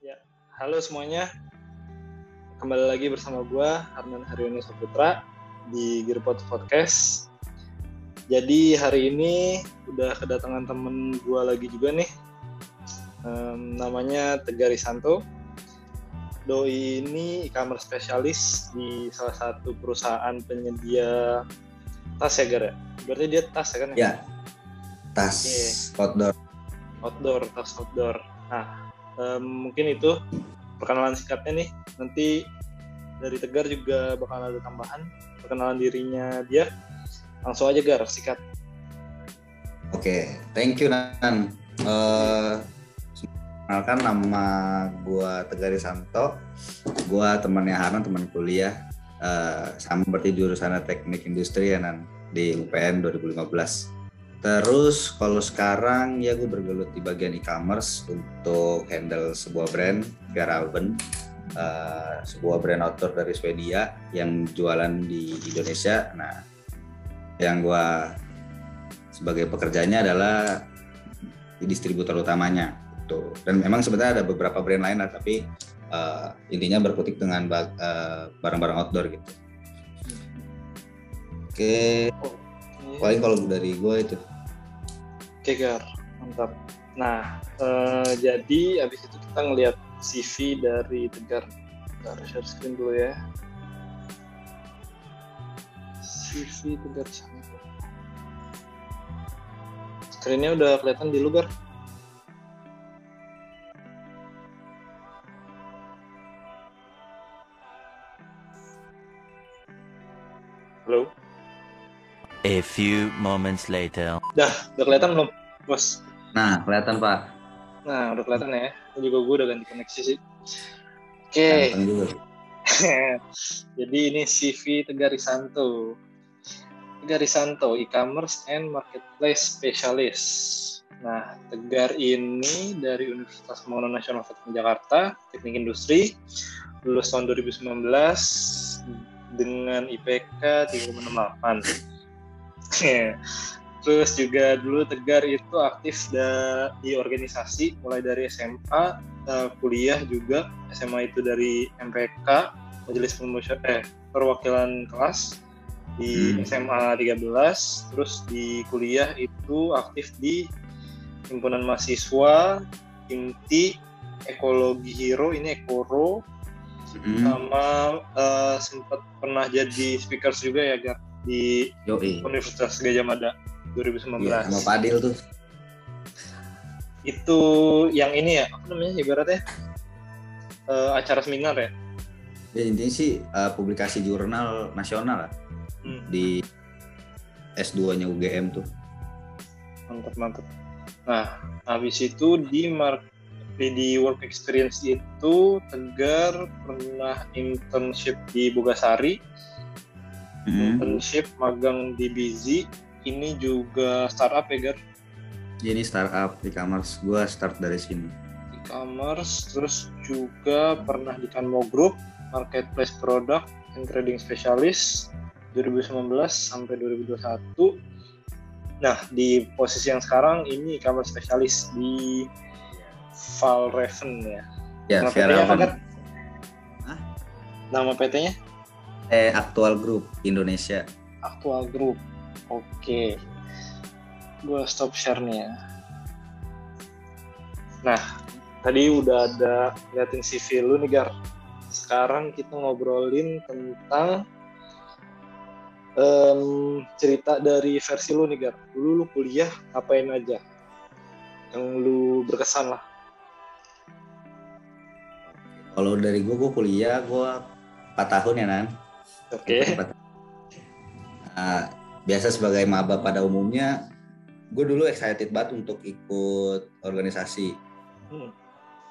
Ya, halo semuanya. Kembali lagi bersama gue, Arnan Haryono Saputra, di Gearpot Podcast. Jadi hari ini udah kedatangan temen gue lagi juga nih. Um, namanya Tegar Risanto. Doi ini e-commerce spesialis di salah satu perusahaan penyedia tas ya Gar ya? Berarti dia tas ya kan? Ya, tas Oke. outdoor. outdoor tas outdoor nah em, mungkin itu perkenalan singkatnya nih nanti dari Tegar juga bakal ada tambahan perkenalan dirinya dia langsung aja Gar sikat Oke, thank you Nan. Kenalkan nama gua Tegar Santo. Gua temannya Hanan, teman kuliah. Eh, sama berarti jurusan teknik industri ya Nan di UPN 2015. Terus kalau sekarang ya gue bergelut di bagian e-commerce untuk handle sebuah brand Garaben, eh, sebuah brand outdoor dari Swedia yang jualan di Indonesia. Nah, yang gua sebagai pekerjanya adalah di distributor utamanya gitu. Dan memang sebenarnya ada beberapa brand lain lah, tapi eh, intinya berkutik dengan eh, barang-barang outdoor gitu. Oke, paling kalau dari gue itu. oke Gar. Mantap. Nah eh, jadi abis itu kita ngeliat CV dari Tegar Bentar, share screen dulu ya. CV Tegar Santo screennya udah kelihatan di lu Gar? Halo? A few moments later. Dah, udah kelihatan belum, bos? Nah, kelihatan Pak. Nah, udah kelihatan ya. Ini juga gue udah ganti koneksi sih. Oke, juga. jadi ini CV Tegar Risanto. Tegar Risanto, e-commerce and marketplace specialist. Nah, Tegar ini dari Universitas Pembangunan Nasional Fakultas Jakarta, Teknik Industri, lulus tahun 2019 dengan IPK 3,68. Terus juga dulu Tegar itu aktif da- di organisasi mulai dari SMA, eh, kuliah juga. SMA itu dari MPK, Majelis Pemusya- eh, Perwakilan Kelas. Di Hmm. SMA 13, terus di kuliah itu aktif di himpunan mahasiswa, Inti, Ekologi Hero, ini Ekoro, Hmm, sama eh, sempat pernah jadi speaker juga ya Gar di yoi. Universitas Gajah Mada 2019. Iya, sama Padil tuh. Itu yang ini ya, apa namanya ibaratnya eh, acara seminar ya. Ya, intinya sih eh, publikasi jurnal nasional lah Hmm, di S2-nya UGM tuh. mantap mantap. Nah, habis itu di mark di work experience itu Tegar pernah internship di Bogasari, Internship magang di Bizi. Ini juga startup ya Gar, Jadi startup e-commerce gua start dari sini. e-commerce, terus juga pernah di Kanmo Group, marketplace product and trading specialist 2019 sampai 2021. Nah, di posisi yang sekarang ini e-commerce specialist di Valraven ya. Ya? Hah? Nama PT-nya? Eh Aktual Group Indonesia. Actual Group. Oke. Gua stop share nih ya. Nah, tadi udah ada liatin CV lu nih, Gar. Sekarang kita ngobrolin tentang em, cerita dari versi lu nih, Gar. Dulu lu kuliah ngapain aja? Yang lu berkesan lah. Kalau dari gua, gua kuliah gua 4 tahun ya Nan. Oke. Empat- Nah, biasa sebagai maba pada umumnya, gue dulu excited banget untuk ikut organisasi. Hmm.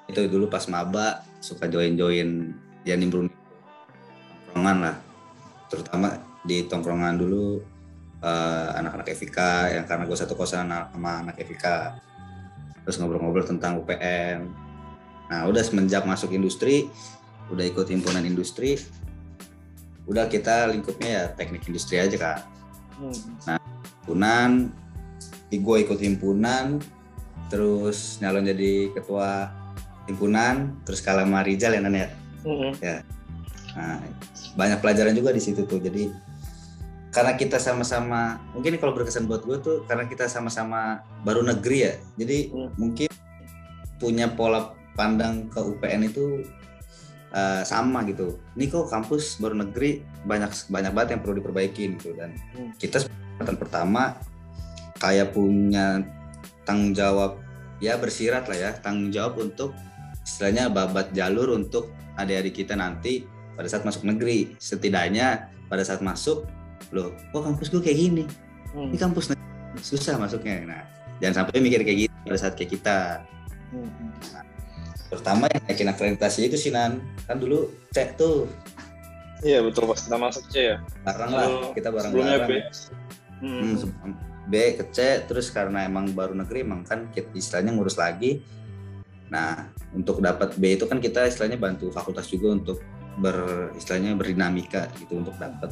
Itu dulu pas maba suka join-join ya nimbrung tongkrongan lah. Terutama di tongkrongan dulu eh, anak-anak FIK yang karena gue satu kosan sama anak FIK. Terus ngobrol-ngobrol tentang UPN. Nah, udah semenjak masuk industri, udah ikut himpunan industri, udah kita lingkupnya ya teknik industri aja kak Hmm. himpunan terus kalah sama Rizal ya Nan ya Mm-mm. Nah, banyak pelajaran juga di situ tuh. Jadi karena kita sama-sama mungkin kalau berkesan buat gue tuh karena kita sama-sama baru negeri ya. Jadi Hmm. mungkin punya pola pandang ke UPN itu uh, sama gitu. Ini kok kampus baru negeri banyak banyak banget yang perlu diperbaiki gitu dan Hmm. kita kesempatan pertama kayak punya tanggung jawab ya bersirat lah ya tanggung jawab untuk istilahnya babat jalur untuk adik-adik kita nanti pada saat masuk negeri setidaknya pada saat masuk loh kok kampus gue kayak gini Mm. ini kampus negeri susah masuknya nah jangan sampai mikir kayak gitu pada saat kayak kita Mm. Pertama yang naikin akreditasi itu sih Nan. Kan dulu cek tuh. Iya betul pas kita masuk C ya. bareng lah kita bareng Sebelumnya B. bareng. Mm. Hmm, se- B ke C terus karena emang baru negeri emang kan kita istilahnya ngurus lagi. Nah untuk dapat B itu kan kita istilahnya bantu fakultas juga untuk ber istilahnya berdinamika gitu untuk dapat.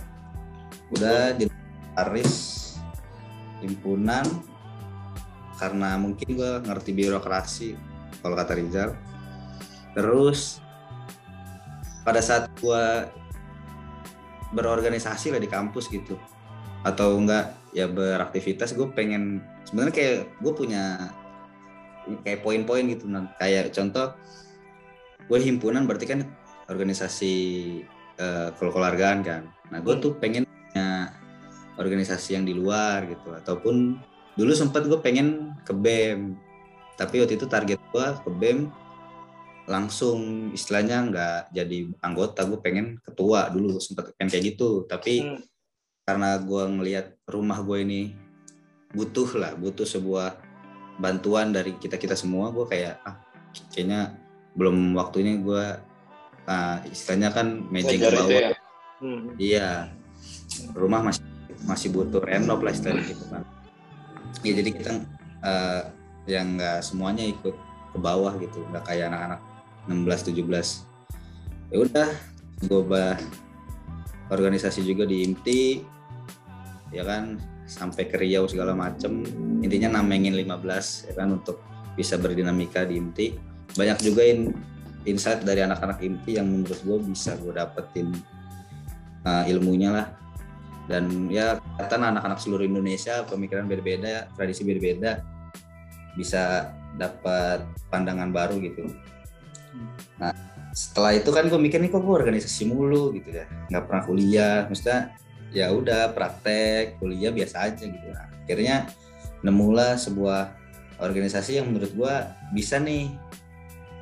Udah jadi Aris himpunan karena mungkin gue ngerti birokrasi kalau kata Rizal terus pada saat gue berorganisasi lah di kampus gitu. Atau enggak ya beraktivitas gue pengen sebenarnya kayak gue punya kayak poin-poin gitu. Nan. kayak contoh gue himpunan berarti kan organisasi eh, kekeluargaan kan. Nah gue tuh pengen punya organisasi yang di luar gitu. Ataupun dulu sempat gue pengen ke BEM tapi waktu itu target gue ke BEM langsung istilahnya nggak jadi anggota gue pengen ketua dulu sempat pengen kayak gitu tapi Mm. karena gue ngelihat rumah gue ini butuh lah butuh sebuah bantuan dari kita kita semua gue kayak ah kayaknya belum waktunya gue ah, istilahnya kan matching ke bawah ya. Mm. iya rumah masih masih butuh renov lah istilahnya gitu kan ya jadi kita eh, yang nggak semuanya ikut ke bawah gitu nggak kayak anak-anak 16 17 ya udah gue bah organisasi juga di IMTI ya kan? Sampai ke Riau segala macem. Intinya namengin 15 ya kan? Untuk bisa berdinamika di IMTI banyak juga in, insight dari anak-anak IMTI yang menurut gue bisa gue dapetin uh, ilmunya lah. Dan ya kelihatan anak-anak seluruh Indonesia pemikiran beda-beda tradisi beda-beda bisa dapat pandangan baru gitu nah setelah itu kan gue mikir nih kok gue organisasi mulu gitu ya. Nggak pernah kuliah maksudnya ya udah praktek kuliah biasa aja gitu. Nah, akhirnya nemulah sebuah organisasi yang menurut gue bisa nih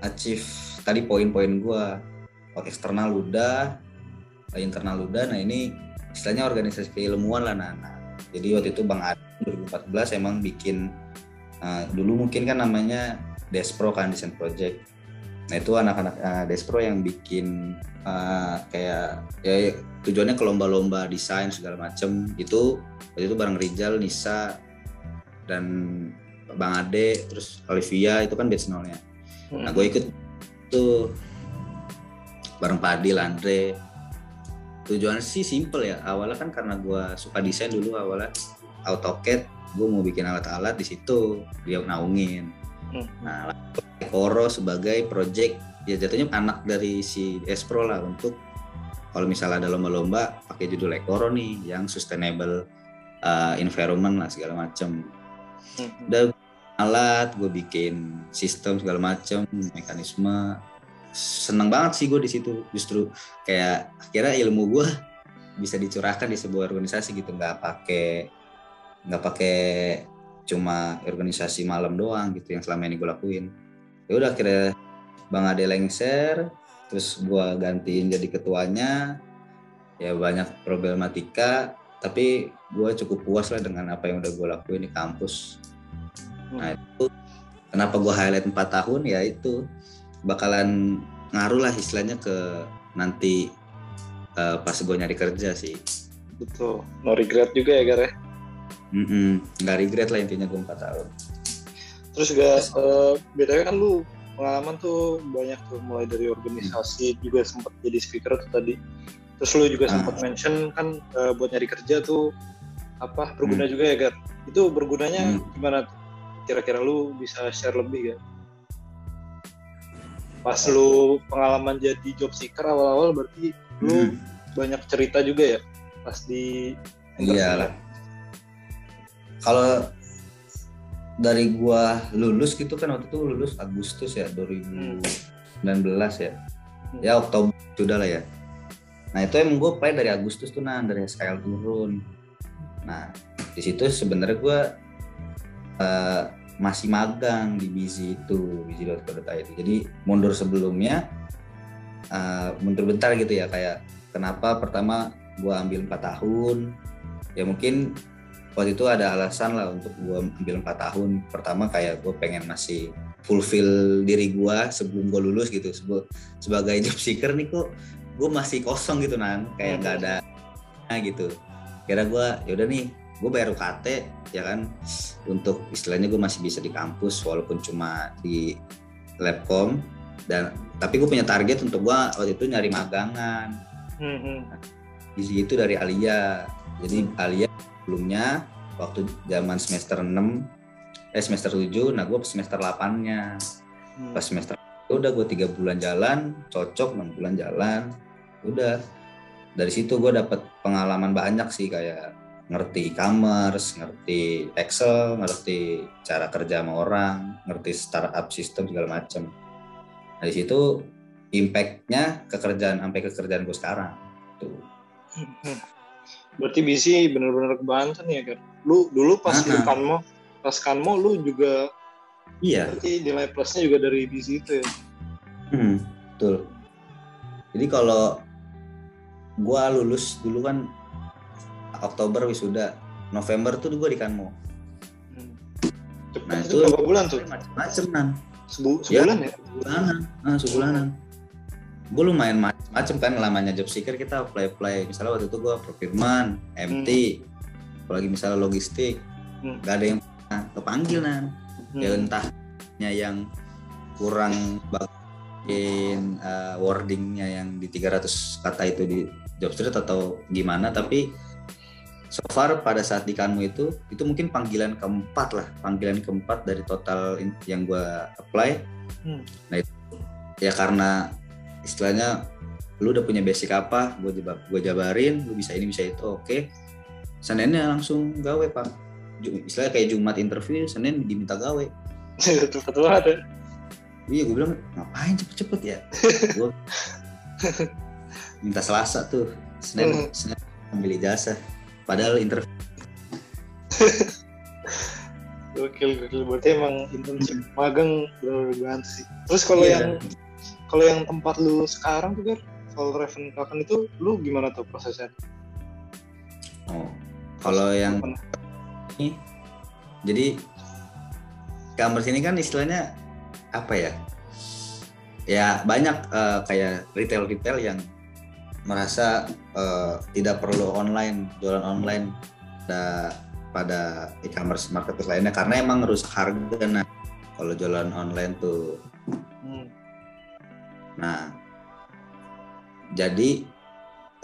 achieve tadi poin-poin gue eksternal udah internal udah. Nah ini istilahnya organisasi keilmuan lah nah, nah. jadi waktu itu bang Adi 2014 emang bikin uh, dulu mungkin kan namanya Despro kan desain project nah itu anak-anak uh, Despro yang bikin uh, kayak ya tujuannya ke lomba-lomba desain segala macem. Itu waktu itu bareng Rizal Nisa dan Bang Ade terus Olivia itu kan batch nolnya. Nah gue ikut tuh bareng Padil Andre. Tujuan sih simple ya. Awalnya kan karena gue suka desain dulu awalnya AutoCAD gue mau bikin alat-alat di situ dia naungin Mm. nah Koro sebagai project. Ya jatuhnya anak dari si Espro lah untuk kalau misalnya ada lomba-lomba pakai judul Ekoro nih yang sustainable uh, environment lah segala macem. Mm. udah alat gue bikin sistem segala macem mekanisme. Seneng banget sih gue di situ. Justru kayak akhirnya ilmu gue bisa dicurahkan di sebuah organisasi gitu. Nggak pakai nggak pakai cuma organisasi malam doang gitu yang selama ini gue lakuin. Ya udah akhirnya bang Ade lengser terus gue gantiin jadi ketuanya. Ya banyak problematika tapi gue cukup puas lah dengan apa yang udah gue lakuin di kampus. Nah itu kenapa gue highlight 4 tahun? Ya itu bakalan ngaruh lah istilahnya ke nanti eh, pas gue nyari kerja sih. Betul. No regret juga ya Gar ya. Mm-mm. nggak regret lah intinya gue 4 tahun Terus juga eh, bedanya kan lu pengalaman tuh banyak tuh mulai dari organisasi juga sempat jadi speaker tuh tadi. Terus lu juga Ah. sempat mention kan eh, buat nyari kerja tuh apa berguna juga ya Gar. Itu bergunanya Hmm. gimana tuh? Kira-kira lu bisa share lebih ya? pas lu pengalaman jadi job seeker awal-awal berarti lu Hmm. banyak cerita juga ya pas di? Iyalah. Kalau dari gua lulus gitu kan waktu itu lulus Agustus ya 2019 ya. Hmm. Ya Oktober sudah lah ya. Nah itu emang gue play dari Agustus tuh nan dari SKL turun. Nah di situ sebenarnya gua eh, masih magang di Busy itu busy.co.id. Jadi mundur sebelumnya eh, mundur bentar gitu ya kayak kenapa pertama gua ambil 4 tahun ya mungkin waktu itu ada alasan lah untuk gua ambil 4 tahun. Pertama kayak gue pengen masih fulfill diri gua sebelum gue lulus gitu. Sebagai job seeker nih kok gue masih kosong gitu nan. Kayak nggak ada nah, gitu. Kira gua yaudah nih gue bayar UKT ya kan. Untuk istilahnya gue masih bisa di kampus walaupun cuma di labcom dan tapi gue punya target untuk gua waktu itu nyari magangan. Hmm, hmm. di situ dari Alia. Jadi Alia sebelumnya waktu zaman semester 6 eh semester 7, nah gue semester 8-nya. Hmm. Pas semester itu udah gue tiga bulan jalan, cocok enam bulan jalan, udah dari situ gue dapet pengalaman banyak sih kayak ngerti e-commerce, ngerti Excel, ngerti cara kerja sama orang, ngerti startup system segala macem. Nah, di situ impact-nya ke kerjaan sampai ke kerjaan gue sekarang. Tuh. Berarti BC bener-bener kebantu nih ya kan? Lu dulu pas lu Ah. kanmo, pas kanmo lu juga Iya, berarti nilai plusnya juga dari BC itu ya? Hmm, betul. Jadi kalau gua lulus dulu kan Oktober wisuda, November tuh gua di Kanmo. Hmm. Nah, itu berapa bulan tuh? Macem-macem nan, Sebu Ya. sebulan ya? sebulanan, nah, sebulanan. Gue lumayan macem-macem kan lamanya job seeker kita apply apply. Misalnya waktu itu gua procurement, MT, apalagi misalnya logistik, Hmm. nggak ada yang kepanggil nan. Hmm. ya entahnya yang kurang bagian uh, wordingnya yang di 300 kata itu di job street atau gimana tapi so far pada saat di Kanmu itu itu mungkin panggilan keempat lah panggilan keempat dari total yang gua apply Hmm. nah itu ya karena istilahnya lu udah punya basic apa gue gue jabarin lu bisa ini bisa itu oke Seninnya langsung gawe pak istilahnya kayak Jumat interview Senin diminta gawe Cepet banget ya? Iya gue bilang ngapain cepet-cepet ya Gue minta Selasa tuh Senin, Hmm. Senin ambil ijazah Padahal interview Gokil, gokil. Berarti emang internship magang bener-bener banget sih. Terus kalau Iya. yang kalau yang tempat lu sekarang tuh kan, kalau Raven itu lu gimana tuh prosesnya? oh. Kalau yang ini Jadi e-commerce ini kan istilahnya Apa ya Ya banyak eh, kayak retail-retail yang merasa eh, tidak perlu online jualan online pada pada e-commerce marketplace lainnya karena emang rusak harga nah kalau jualan online tuh Hmm. Nah, jadi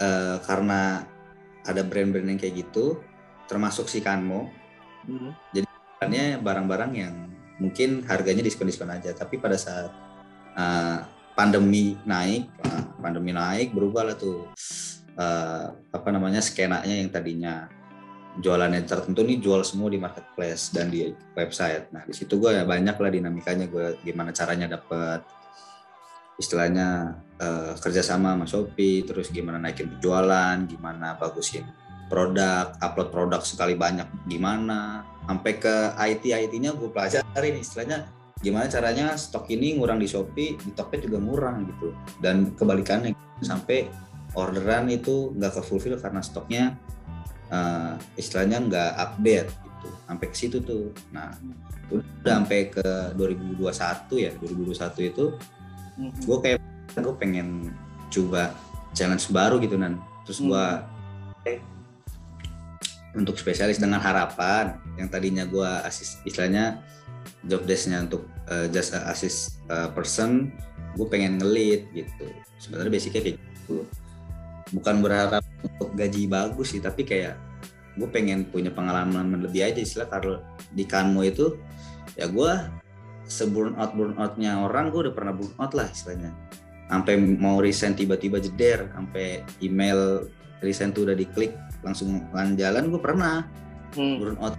eh, karena ada brand-brand yang kayak gitu, termasuk si Kanmo, Hmm. sebenarnya barang-barang yang mungkin harganya diskon-diskon aja, tapi pada saat eh, pandemi naik, eh, pandemi naik berubah lah tuh eh, apa namanya skenanya yang tadinya jualannya tertentu nih jual semua di marketplace dan di website. Nah di situ gue ya banyak lah dinamikanya gue gimana caranya dapat istilahnya eh, kerjasama sama Shopee, terus gimana naikin penjualan, gimana bagusin produk, upload produk sekali banyak gimana, sampai ke IT IT-nya gue pelajarin istilahnya gimana caranya stok ini ngurang di Shopee, di Tokped juga ngurang gitu, dan kebalikannya sampai orderan itu nggak ke fulfill karena stoknya eh, istilahnya nggak update gitu, sampai ke situ tuh. Nah udah sampai ke 2021 ya, 2021 itu Hmm. gue kayak gue pengen coba challenge baru gitu nan. Terus gue eh, untuk spesialis dengan harapan yang tadinya gue asis istilahnya job desknya untuk eh, just a assist eh, person gue pengen ngelit gitu. Sebenarnya basicnya kayak gitu. Bukan berharap untuk gaji bagus sih tapi kayak gue pengen punya pengalaman lebih aja istilah kalau di Kanmo itu ya gue seburn out burn outnya orang gue udah pernah burn out lah istilahnya sampai mau resign tiba-tiba jeder sampai email resign tuh udah diklik langsung lan jalan gue pernah Hmm. burn out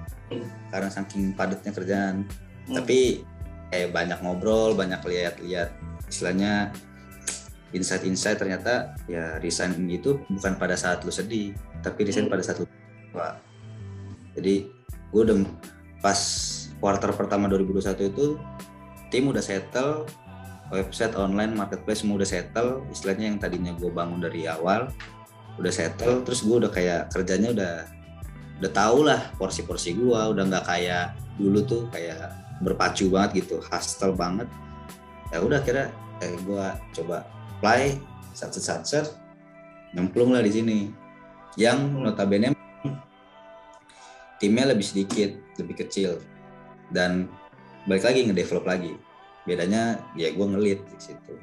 karena saking padatnya kerjaan Hmm. tapi kayak banyak ngobrol banyak lihat-lihat istilahnya insight-insight ternyata ya resign itu bukan pada saat lu sedih tapi resign Hmm. pada saat lu Wah. jadi gue udah pas quarter pertama 2021 itu tim udah settle website online marketplace semua udah settle istilahnya yang tadinya gue bangun dari awal udah settle terus gue udah kayak kerjanya udah udah tau lah porsi-porsi gue udah nggak kayak dulu tuh kayak berpacu banget gitu hustle banget. Ya udah kira eh, gue coba apply satset satset nyemplung lah di sini. Yang notabene timnya lebih sedikit lebih kecil. Dan balik lagi ngedevelop lagi bedanya ya gue ngelit di situ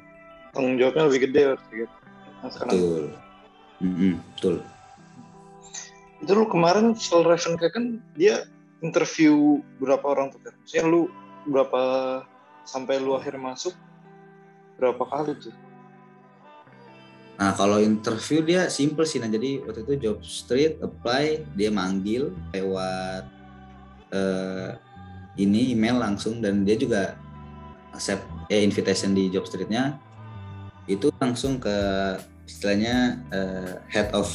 tanggung jawabnya lebih gede gitu. Nah, betul Mm-mm, betul itu lu kemarin soal Raven kayak kan dia interview berapa orang tuh kan? Maksudnya lu berapa sampai lu akhir masuk berapa kali tuh? Nah kalau interview dia simple sih, nah jadi waktu itu job street apply dia manggil lewat eh, ini email langsung dan dia juga accept eh, invitation di job streetnya itu langsung ke istilahnya eh, head of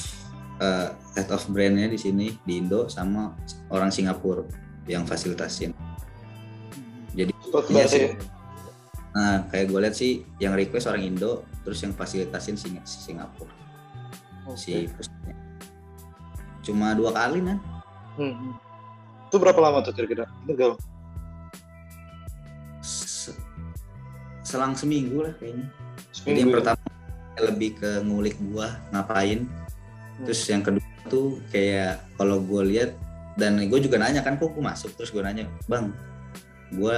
eh, head of brandnya di sini di Indo sama orang Singapura yang fasilitasin. Jadi iya sih. ya. Nah kayak gue lihat sih yang request orang Indo terus yang fasilitasin Sing- Singapura Oke. si pusatnya. Cuma dua kali kan? Hmm, hmm. Itu berapa lama tuh kira-kira? Se- selang seminggu lah kayaknya. Jadi Seminggu yang ya? pertama lebih ke ngulik gua ngapain. Terus yang kedua tuh kayak kalau gue lihat dan gue juga nanya kan kok gue masuk terus gue nanya bang gue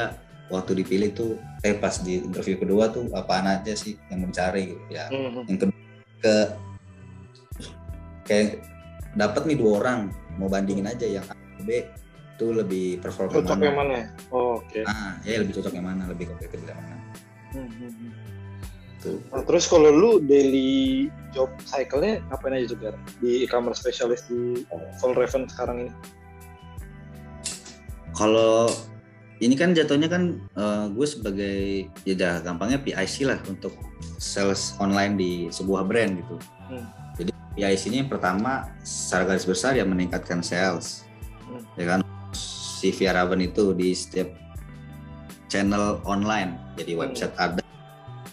waktu dipilih tuh eh pas di interview kedua tuh apaan aja sih yang mau dicari gitu ya Hmm, hmm. yang kedua ke kayak dapat nih dua orang mau bandingin aja yang A B itu lebih perform yang Cocok mana yang mana ya? Oh, Oke. ah ya lebih cocok yang mana lebih kompetitif yang mana Hmm, hmm, hmm. tuh Nah, terus kalau lu daily job cycle-nya ngapain aja tuh Gar? Di e-commerce specialist di Full Raven sekarang ini? kalau ini kan jatuhnya kan eh, gue sebagai ya dah gampangnya PIC lah untuk sales online di sebuah brand gitu Hmm. jadi PIC ini yang pertama secara garis besar ya meningkatkan sales Hmm. ya kan si Via Raven itu di setiap channel online jadi Hmm. website ada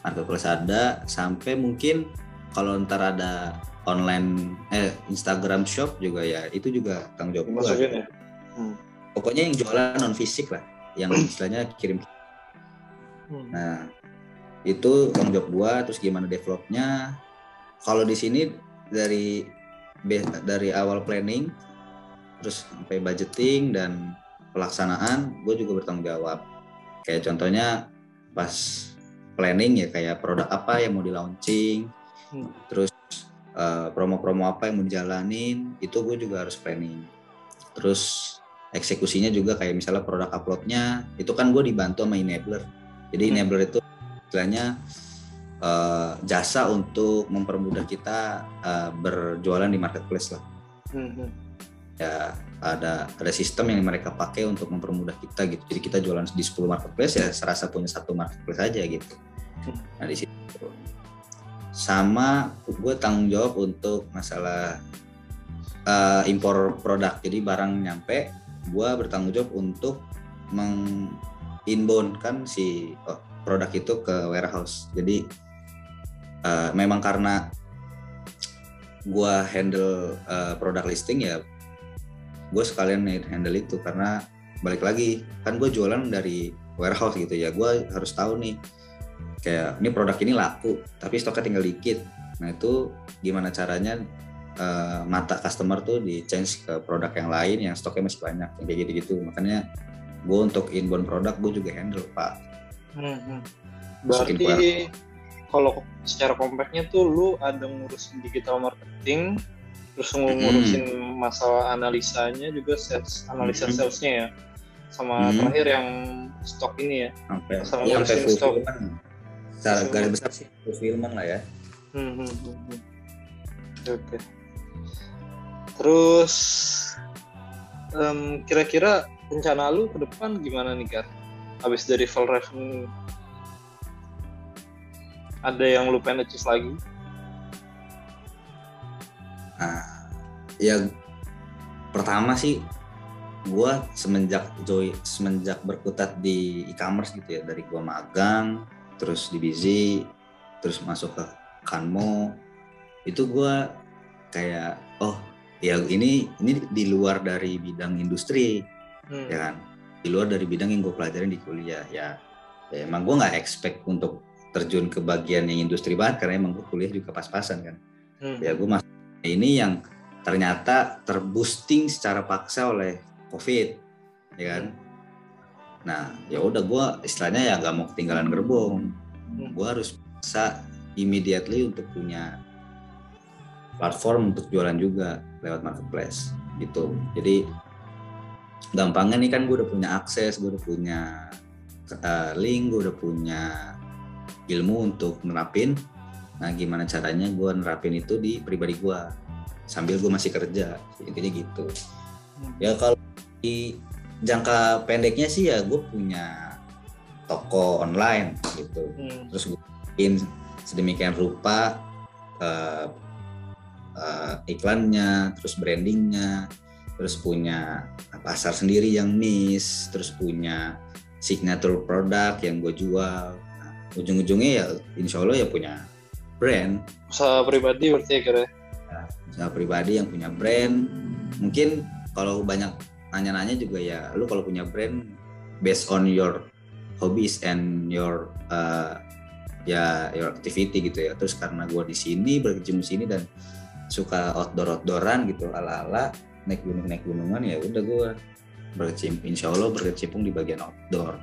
marketplace ada sampai mungkin kalau ntar ada online eh Instagram shop juga ya itu juga tanggung jawab gua. Dimasukin ya? Hmm. pokoknya yang jualan non fisik lah yang istilahnya kirim Hmm. nah itu tanggung jawab gua terus gimana developnya kalau di sini dari dari awal planning terus sampai budgeting dan pelaksanaan gue juga bertanggung jawab kayak contohnya pas planning ya kayak produk apa yang mau di launching Hmm. terus eh, promo-promo apa yang mau dijalanin itu gue juga harus planning terus eksekusinya juga kayak misalnya produk uploadnya itu kan gue dibantu sama enabler jadi Hmm. enabler itu istilahnya eh, jasa untuk mempermudah kita eh, berjualan di marketplace lah Hmm, hmm. Ya ada ada sistem yang mereka pakai untuk mempermudah kita gitu. Jadi kita jualan di 10 marketplace ya serasa punya satu marketplace aja gitu. Nah di situ. Sama gue tanggung jawab untuk masalah eh, impor produk. Jadi barang nyampe gue bertanggung jawab untuk meng inbound kan si oh, produk itu ke warehouse. Jadi eh, memang karena gue handle eh, produk listing ya gue sekalian handle itu karena balik lagi kan gue jualan dari warehouse gitu ya. Gue harus tahu nih kayak ini produk ini laku tapi stoknya tinggal dikit. Nah itu gimana caranya eh, mata customer tuh di change ke produk yang lain yang stoknya masih banyak yang kayak gitu-gitu. Makanya gue untuk inbound produk gue juga handle pak. Hmm, hmm. Berarti kalau secara kompaknya tuh lu ada ngurusin digital marketing, terus ngurusin masalah analisanya juga sales, analisa Mhm. salesnya ya. sama Hmm. terakhir yang stok ini ya. sampai Sama ya, sampai ngurusin stok. fulfillment secara garis besar sih fulfillment lah ya Hmm, hmm, hmm, hmm. Oke, Oke. Terus em, kira-kira rencana lu ke depan gimana nih Gar? Habis dari Valraven ada yang lu pengen achieve lagi? Nah, ya pertama sih gua semenjak joy semenjak berkutat di e-commerce gitu ya dari gua magang terus di Busy terus masuk ke Kanmo itu gua kayak oh ya ini ini di luar dari bidang industri Hmm. ya kan di luar dari bidang yang gue pelajarin di kuliah ya, ya emang gue nggak expect untuk terjun ke bagian yang industri banget karena emang gue kuliah juga pas-pasan kan Hmm. ya gue masuk ini yang ternyata terboosting secara paksa oleh covid ya kan? Nah ya udah gue istilahnya ya nggak mau ketinggalan gerbong. Hmm. gue harus bisa immediately untuk punya platform untuk jualan juga lewat marketplace gitu. Jadi gampangnya nih kan gue udah punya akses gue udah punya uh, link gue udah punya ilmu untuk nerapin nah gimana caranya gue nerapin itu di pribadi gue sambil gue masih kerja intinya gitu. Ya kalau di jangka pendeknya sih ya gue punya toko online gitu. Hmm. terus gue bikin sedemikian rupa eh, eh, iklannya terus brandingnya terus punya pasar sendiri yang niche terus punya signature produk yang gue jual. Nah, ujung-ujungnya ya insya Allah ya punya brand. Usaha pribadi berarti ya Gar ya? usaha pribadi yang punya brand. Mungkin kalau banyak nanya-nanya juga ya lu kalau punya brand based on your hobbies and your uh, ya your activity gitu ya. Terus karena gua di sini berkecimpung di sini dan suka outdoor outdooran gitu ala ala naik gunung naik gunungan ya udah gua berkecimpung insya Allah berkecimpung di bagian outdoor.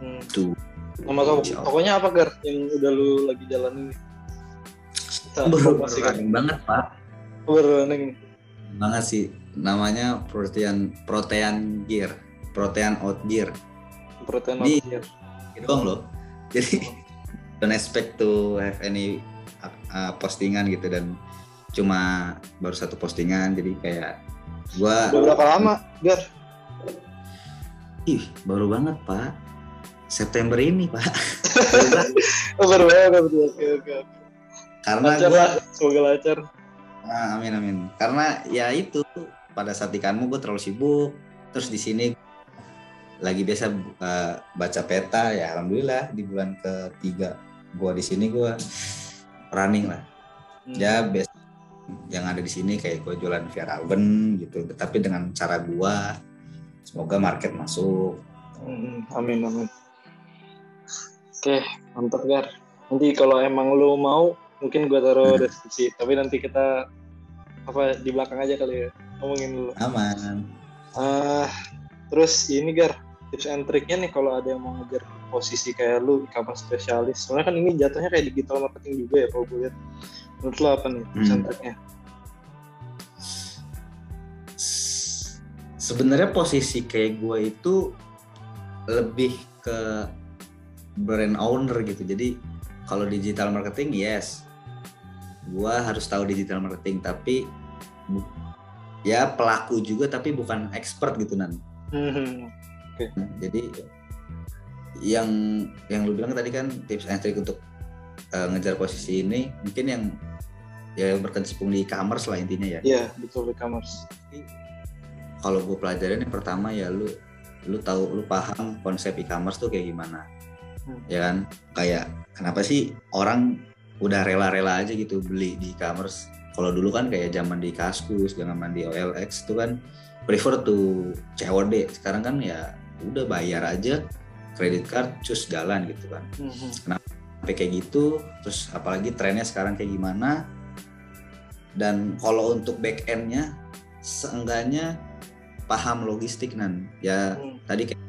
Hmm. tuh. Nama tokonya apa Gar yang udah lu lagi jalanin baru running banget pak Baru running. banget sih namanya protean protean gear protean out gear Protein Di- outgear. gitu doang loh jadi don't expect to have any uh, postingan gitu dan cuma baru satu postingan jadi kayak gua Udah berapa lama Gar? ih baru banget pak September ini pak Baru banget. Oh. Oke oke. Karena Lancar gua semoga lancar. ah, amin amin karena ya itu pada saat ikanmu gue terlalu sibuk terus di sini lagi biasa uh, baca peta ya alhamdulillah di bulan ketiga gua di sini gua running lah Hmm. ya best yang ada di sini kayak gue jualan via Raven gitu tapi dengan cara gua semoga market masuk Hmm, amin amin. Oke, mantap Gar. Nanti kalau emang lu mau, mungkin gua taruh Hmm. deskripsi. Tapi nanti kita apa di belakang aja kali ya ngomongin dulu. aman Ah, terus ini Gar, tips and triknya nih kalau ada yang mau ngejar posisi kayak lu e-commerce spesialis. Soalnya kan ini jatuhnya kayak digital marketing juga ya kalau gue lihat. Menurut lu apa nih tips and Hmm. triknya? S- sebenarnya posisi kayak gue itu lebih ke brand owner gitu jadi kalau digital marketing yes gue harus tahu digital marketing tapi ya pelaku juga tapi bukan expert gitu nan. Hmm, jadi yang yang lu bilang tadi kan tips and trick untuk uh, ngejar posisi ini mungkin yang ya berkecimpung di e-commerce lah intinya ya. Iya, betul e-commerce. kalau gue pelajarin yang pertama ya lu lu tahu lu paham konsep e-commerce tuh kayak gimana. Hmm. ya kan? Kayak kenapa sih orang udah rela-rela aja gitu beli di e-commerce. Kalau dulu kan kayak zaman di Kaskus zaman di OLX itu kan prefer to COD sekarang kan ya udah bayar aja kredit card cus jalan gitu kan. Hmm, sampai kayak gitu terus apalagi trennya sekarang kayak gimana. Dan kalau untuk back endnya seenggaknya paham logistik nan. Ya hmm. tadi kayak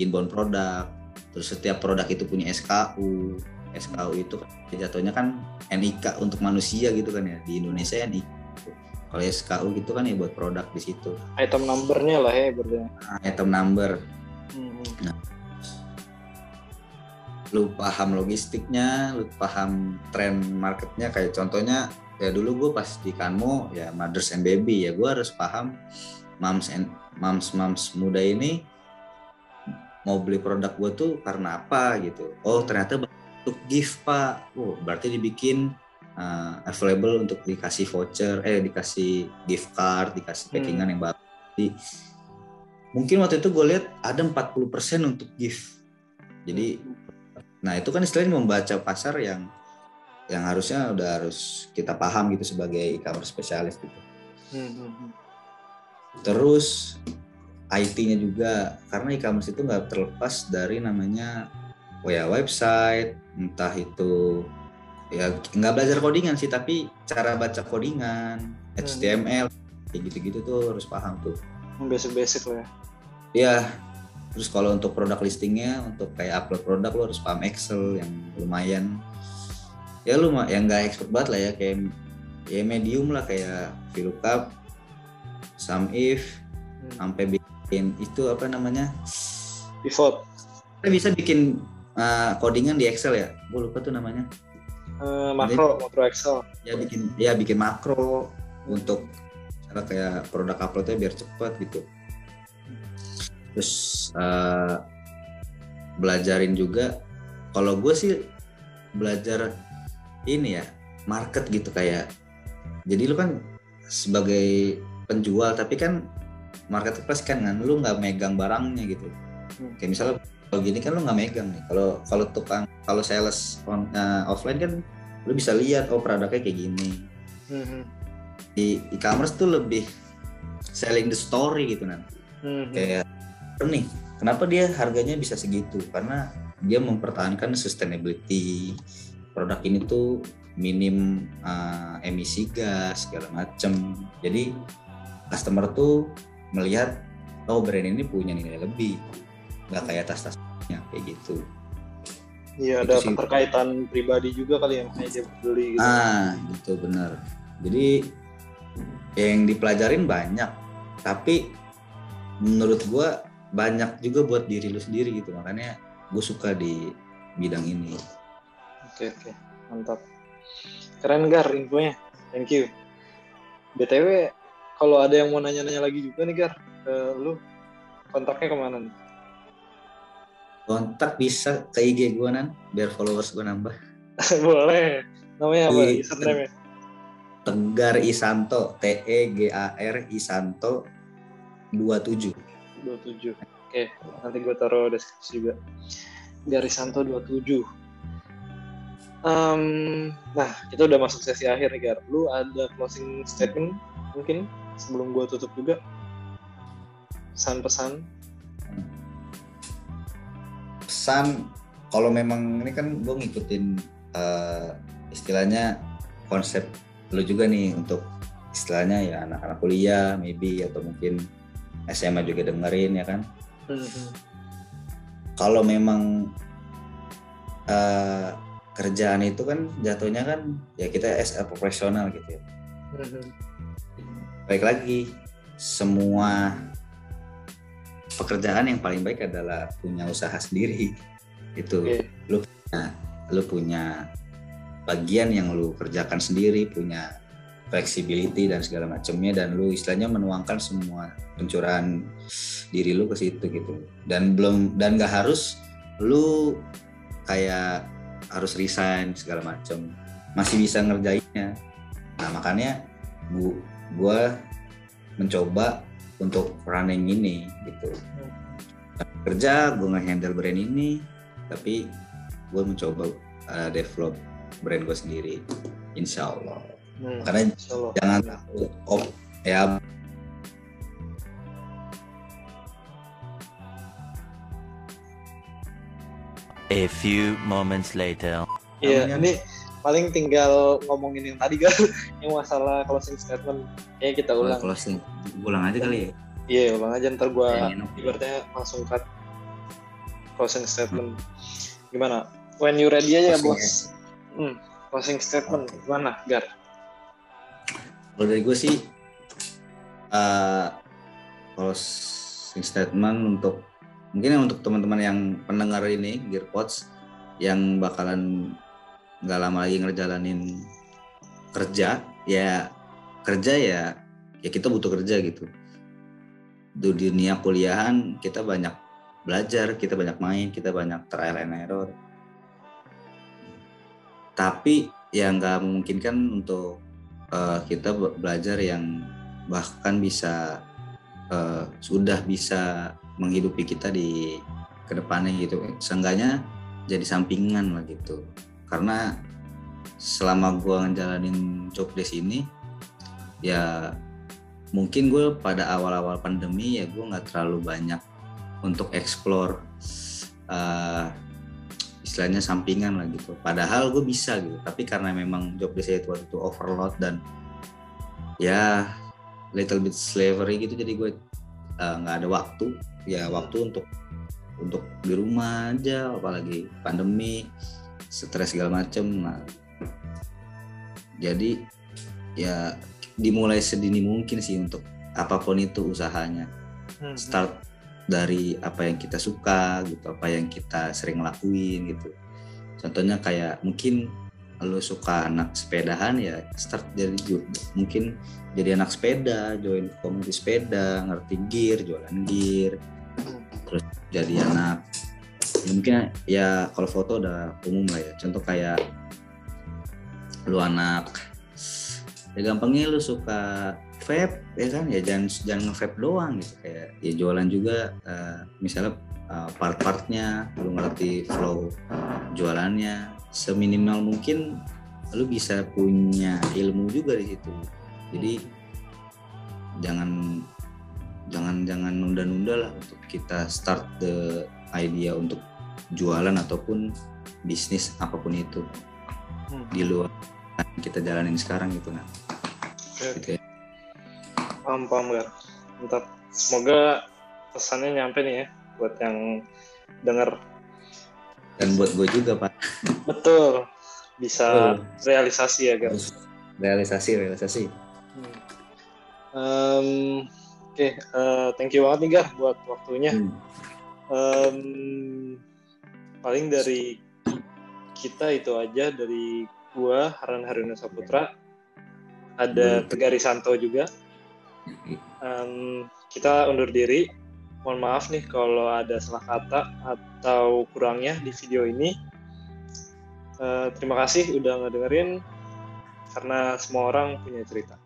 inbound produk terus setiap produk itu punya SKU SKU itu kan jatuhnya kan NIK untuk manusia gitu kan ya di Indonesia NIK kalau SKU gitu kan ya buat produk di situ Item number-nya lah ya berarti. Nah, item number Hmm. lu paham logistiknya, lu paham tren marketnya kayak contohnya ya dulu gue pas di Kanmo ya mothers and baby ya gue harus paham moms and moms moms muda ini mau beli produk gue tuh karena apa gitu. Oh ternyata untuk gift pak, oh berarti dibikin uh, available untuk dikasih voucher, eh dikasih gift card, dikasih Hmm. packingan yang bagus. Jadi, mungkin waktu itu gue lihat ada 40% untuk gift. Jadi Nah itu kan istilahnya membaca pasar yang yang harusnya udah harus kita paham gitu sebagai e-commerce spesialis gitu. Hmm, hmm, hmm. Terus IT-nya juga karena e-commerce itu nggak terlepas dari namanya ya website, entah itu ya nggak belajar codingan sih tapi cara baca codingan, HTML kayak gitu-gitu tuh harus paham tuh. Basic-basic lah ya. Ya, terus kalau untuk produk listingnya, untuk kayak upload produk lo harus paham Excel yang lumayan. Ya lu mah yang nggak expert banget lah ya kayak ya medium lah kayak VLOOKUP, SUMIF, Hmm. sampai bikin itu apa namanya? Pivot. Kita bisa bikin uh, codingan di Excel ya. Gue lupa tuh namanya. Eh, makro, makro Excel. Ya bikin ya bikin makro untuk cara kayak produk uploadnya biar cepat gitu. Terus uh, belajarin juga. Kalau gue sih belajar ini ya market gitu kayak. Jadi lu kan sebagai penjual tapi kan marketplace kan kan lu nggak megang barangnya gitu. Hmm. Kayak misalnya kalau gini kan lu nggak megang nih. Kalau kalau tukang kalau sales on, uh, offline kan lu bisa lihat oh produknya kayak gini Hmm, hmm. di e-commerce tuh lebih selling the story gitu nanti Hmm, hmm. kayak "Oh nih kenapa dia harganya bisa segitu karena dia mempertahankan sustainability produk ini tuh minim uh, emisi gas segala macem jadi customer tuh melihat oh brand ini punya nilai lebih nggak kayak tas-tasnya kayak gitu Iya, ada sih. keterkaitan pribadi juga kali ya makanya dia beli gitu. Ah, gitu bener. Jadi yang dipelajarin banyak, tapi menurut gua banyak juga buat diri lu sendiri gitu. Makanya gue suka di bidang ini. Oke, oke. Mantap. Keren Gar infonya. Thank you. BTW, kalau ada yang mau nanya-nanya lagi juga nih Gar, ke lu kontaknya ke mana nih? Kontak bisa ke IG gua nan, biar followers gua nambah. Boleh. Namanya apa? Username Tegar Isanto, T E G A R Isanto 27. 27. Oke, nanti gue taruh deskripsi juga. Garisanto 27. Em, nah, kita udah masuk sesi akhir nih, Gar. Lu ada closing statement mungkin sebelum gue tutup juga? Pesan-pesan? Pesan. Kalau memang ini kan gue ngikutin eh, istilahnya konsep lu juga nih untuk istilahnya ya anak-anak kuliah maybe atau mungkin SMA juga dengerin ya kan? Hmm, kalau memang eh, kerjaan itu kan jatuhnya kan ya kita as a profesional gitu ya. Hmm, baik lagi semua pekerjaan yang paling baik adalah punya usaha sendiri. Itu Oke. lu punya lu punya bagian yang lu kerjakan sendiri punya flexibility dan segala macamnya dan lu istilahnya menuangkan semua pencurahan diri lu ke situ gitu. Dan belum dan gak harus lu kayak harus resign segala macam. Masih bisa ngerjainnya. Nah makanya gua, gua mencoba untuk running ini gitu kerja gue nge-handle brand ini tapi gue mencoba uh, develop brand gue sendiri insya Allah hmm. karena Insya Allah. jangan takut op ya A few moments later. Iya, namanya- ini paling tinggal ngomongin yang tadi kan, yang masalah closing statement. Kayaknya kita ulang. closing ulang aja kali ya Iya, ulang aja ntar oke. ibaratnya langsung cut closing statement. Gimana? When you ready aja Closing bos. Hmm, closing statement Oke. gimana, Gar? kalau dari gue sih uh, closing statement untuk mungkin untuk teman-teman yang pendengar ini Gearpods yang bakalan nggak lama lagi ngerjalanin kerja ya kerja ya ya kita butuh kerja gitu. Di dunia kuliahan kita banyak belajar kita banyak main kita banyak trial and error. Tapi ya nggak memungkinkan untuk uh, kita belajar yang bahkan bisa uh, sudah bisa menghidupi kita di ke depannya gitu. Seenggaknya jadi sampingan lah gitu karena selama gue ngejalanin job desk ini ya mungkin gue pada awal-awal pandemi ya gue nggak terlalu banyak untuk explore uh, istilahnya sampingan lah gitu. Padahal gue bisa gitu tapi karena memang job desk itu waktu itu overload dan ya little bit slavery gitu jadi gue eh, nggak uh, ada waktu. Ya waktu untuk untuk di rumah aja apalagi pandemi stres segala macem nah. Jadi ya dimulai sedini mungkin sih untuk apa pun itu usahanya. Hmm. start dari apa yang kita suka gitu apa yang kita sering lakuin gitu. Contohnya kayak mungkin lo suka anak sepedahan ya start dari mungkin jadi anak sepeda join komunitas sepeda ngerti gear jualan gear. Terus jadi anak ya mungkin ya kalau foto udah umum lah ya. Contoh kayak lu anak ya gampangnya lu suka vape ya kan? Ya jangan jangan nge-vape doang gitu. Kayak ya jualan juga uh, misalnya uh, part-partnya lu ngerti flow jualannya. Seminimal mungkin lu bisa punya ilmu juga di situ. Jadi jangan jangan jangan nunda-nunda lah untuk kita start the idea untuk jualan ataupun bisnis apa pun itu hmm. di luar kita jalanin sekarang gitu kan. Oke. Okay. Gitu paham paham Gar mantap semoga pesannya nyampe nih ya buat yang denger dan buat gue juga pak betul bisa betul. realisasi ya Gar realisasi realisasi hmm. um, oke okay, uh, eh, thank you banget nih Gar buat waktunya hmm. um, paling dari kita itu aja dari gua Haran Haruna Saputra. Ada Tegari Santo juga. Um, kita undur diri. Mohon maaf nih kalau ada salah kata atau kurangnya di video ini. Uh, terima kasih udah ngedengerin karena semua orang punya cerita